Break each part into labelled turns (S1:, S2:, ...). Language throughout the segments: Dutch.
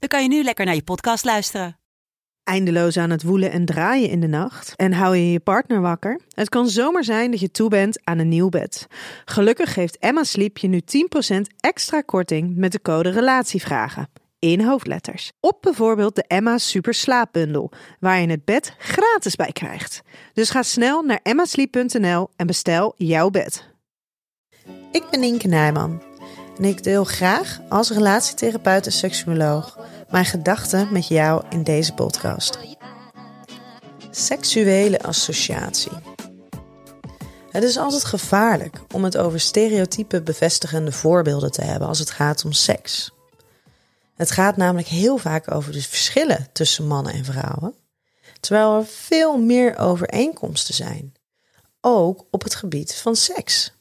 S1: dan kan je nu lekker naar je podcast luisteren.
S2: Eindeloos aan het woelen en draaien in de nacht en hou je je partner wakker? Het kan zomaar zijn dat je toe bent aan een nieuw bed. Gelukkig geeft Emma Sleep je nu 10% extra korting met de code RELATIEVRAGEN in hoofdletters. Op bijvoorbeeld de Emma Super Slaapbundel, waar je het bed gratis bij krijgt. Dus ga snel naar emmasleep.nl en bestel jouw bed. Ik ben Inke Nijman en ik deel graag als relatietherapeut en seksuoloog mijn gedachten met jou in deze podcast. Seksuele associatie. Het is altijd gevaarlijk om het over stereotype bevestigende voorbeelden te hebben als het gaat om seks. Het gaat namelijk heel vaak over de verschillen tussen mannen en vrouwen, terwijl er veel meer overeenkomsten zijn, ook op het gebied van seks.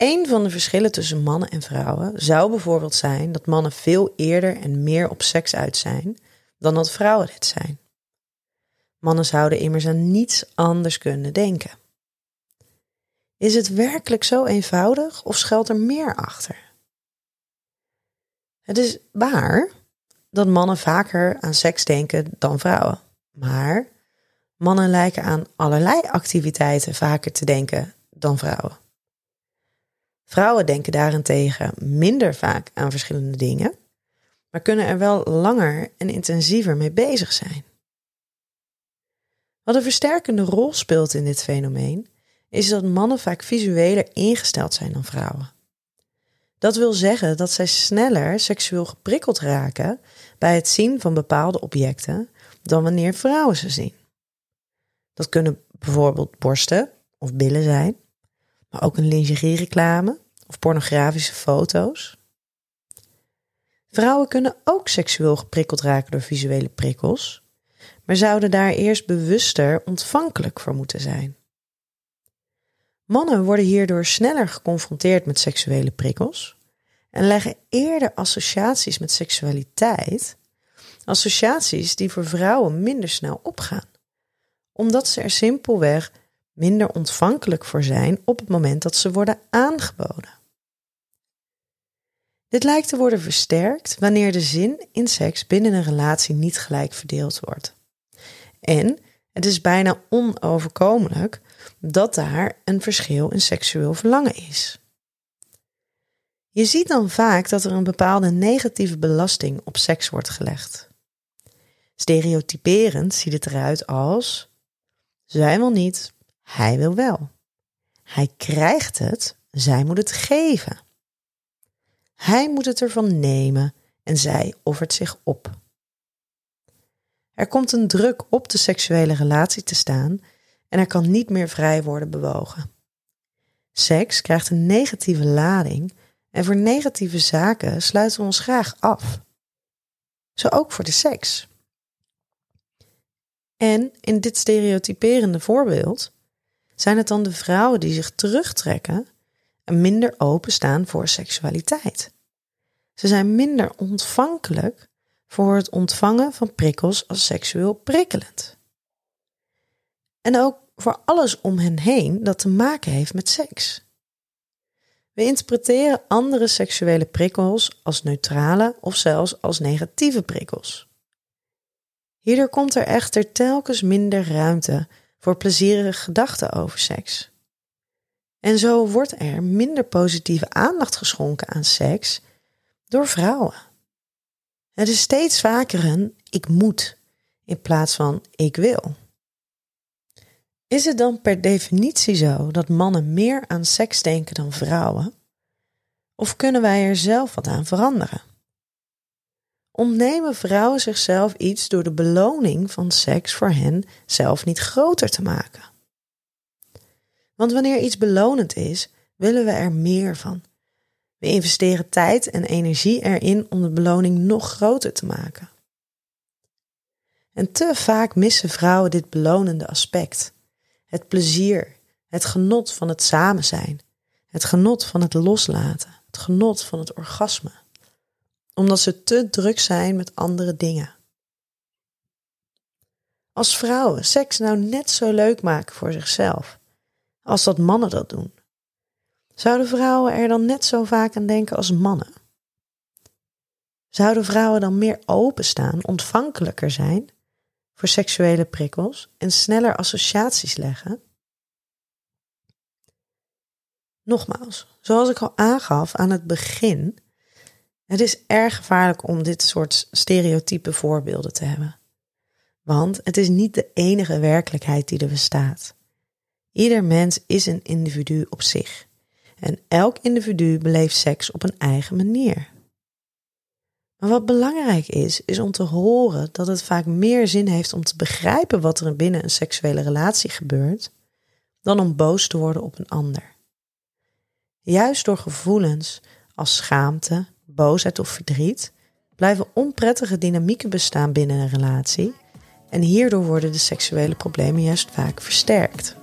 S2: Een van de verschillen tussen mannen en vrouwen zou bijvoorbeeld zijn dat mannen veel eerder en meer op seks uit zijn dan dat vrouwen dit zijn. Mannen zouden immers aan niets anders kunnen denken. Is het werkelijk zo eenvoudig of schuilt er meer achter? Het is waar dat mannen vaker aan seks denken dan vrouwen, maar mannen lijken aan allerlei activiteiten vaker te denken dan vrouwen. Vrouwen denken daarentegen minder vaak aan verschillende dingen, maar kunnen er wel langer en intensiever mee bezig zijn. Wat een versterkende rol speelt in dit fenomeen, is dat mannen vaak visueler ingesteld zijn dan vrouwen. Dat wil zeggen dat zij sneller seksueel geprikkeld raken bij het zien van bepaalde objecten dan wanneer vrouwen ze zien. Dat kunnen bijvoorbeeld borsten of billen zijn, maar ook een lingerie-reclame of pornografische foto's. Vrouwen kunnen ook seksueel geprikkeld raken door visuele prikkels, maar zouden daar eerst bewuster ontvankelijk voor moeten zijn. Mannen worden hierdoor sneller geconfronteerd met seksuele prikkels en leggen eerder associaties met seksualiteit, associaties die voor vrouwen minder snel opgaan, omdat ze er simpelweg minder ontvankelijk voor zijn op het moment dat ze worden aangeboden. Dit lijkt te worden versterkt wanneer de zin in seks binnen een relatie niet gelijk verdeeld wordt. En het is bijna onoverkomelijk dat daar een verschil in seksueel verlangen is. Je ziet dan vaak dat er een bepaalde negatieve belasting op seks wordt gelegd. Stereotyperend ziet het eruit als: zij wil niet, hij wil wel. Hij krijgt het, zij moet het geven. Hij moet het ervan nemen en zij offert zich op. Er komt een druk op de seksuele relatie te staan en er kan niet meer vrij worden bewogen. Seks krijgt een negatieve lading en voor negatieve zaken sluiten we ons graag af. Zo ook voor de seks. En in dit stereotyperende voorbeeld zijn het dan de vrouwen die zich terugtrekken en minder openstaan voor seksualiteit. Ze zijn minder ontvankelijk voor het ontvangen van prikkels als seksueel prikkelend. En ook voor alles om hen heen dat te maken heeft met seks. We interpreteren andere seksuele prikkels als neutrale of zelfs als negatieve prikkels. Hierdoor komt er echter telkens minder ruimte voor plezierige gedachten over seks. En zo wordt er minder positieve aandacht geschonken aan seks door vrouwen. Het is steeds vaker een ik moet in plaats van ik wil. Is het dan per definitie zo dat mannen meer aan seks denken dan vrouwen? Of kunnen wij er zelf wat aan veranderen? Ontnemen vrouwen zichzelf iets door de beloning van seks voor hen zelf niet groter te maken? Want wanneer iets belonend is, willen we er meer van. We investeren tijd en energie erin om de beloning nog groter te maken. En te vaak missen vrouwen dit belonende aspect. Het plezier, het genot van het samen zijn, het genot van het loslaten, het genot van het orgasme. Omdat ze te druk zijn met andere dingen. Als vrouwen seks nou net zo leuk maken voor zichzelf als dat mannen dat doen, zouden vrouwen er dan net zo vaak aan denken als mannen? Zouden vrouwen dan meer openstaan, ontvankelijker zijn voor seksuele prikkels en sneller associaties leggen? Nogmaals, zoals ik al aangaf aan het begin, het is erg gevaarlijk om dit soort stereotype voorbeelden te hebben. Want het is niet de enige werkelijkheid die er bestaat. Ieder mens is een individu op zich. En elk individu beleeft seks op een eigen manier. Maar wat belangrijk is, is om te horen dat het vaak meer zin heeft om te begrijpen wat er binnen een seksuele relatie gebeurt, dan om boos te worden op een ander. Juist door gevoelens als schaamte, boosheid of verdriet blijven onprettige dynamieken bestaan binnen een relatie en hierdoor worden de seksuele problemen juist vaak versterkt.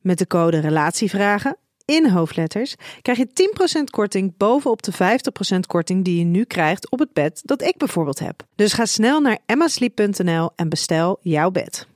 S3: Met de code Relatievragen in hoofdletters krijg je 10% korting bovenop de 50% korting die je nu krijgt op het bed dat ik bijvoorbeeld heb. Dus ga snel naar emmasleep.nl en bestel jouw bed.